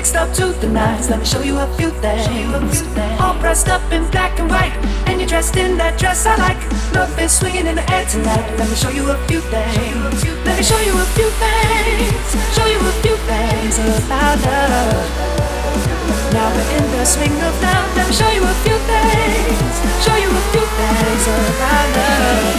And fixed up to the nines. Let me show you a few things. All pressed up in black and white. And you're dressed in that dress I like. Love is swinging in the air tonight. Let me show you a few things. Let me show you a few things. Show you a few things about love. Now we're in the swing of love. Let me show you a few things. Show you a few things about love.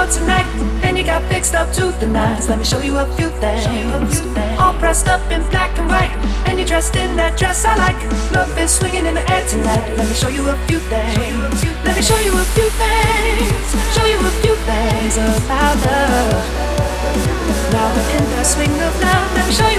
It all on the floor tonight. And you got fixed up to the nines. Let me show you a few things. All pressed up in black and white, and you're dressed in that dress I like. Love is swinging in the air tonight. Let me show you a few things. Let me show you a few things. Show you a few things about love. Now we're in the swing of love. Let me show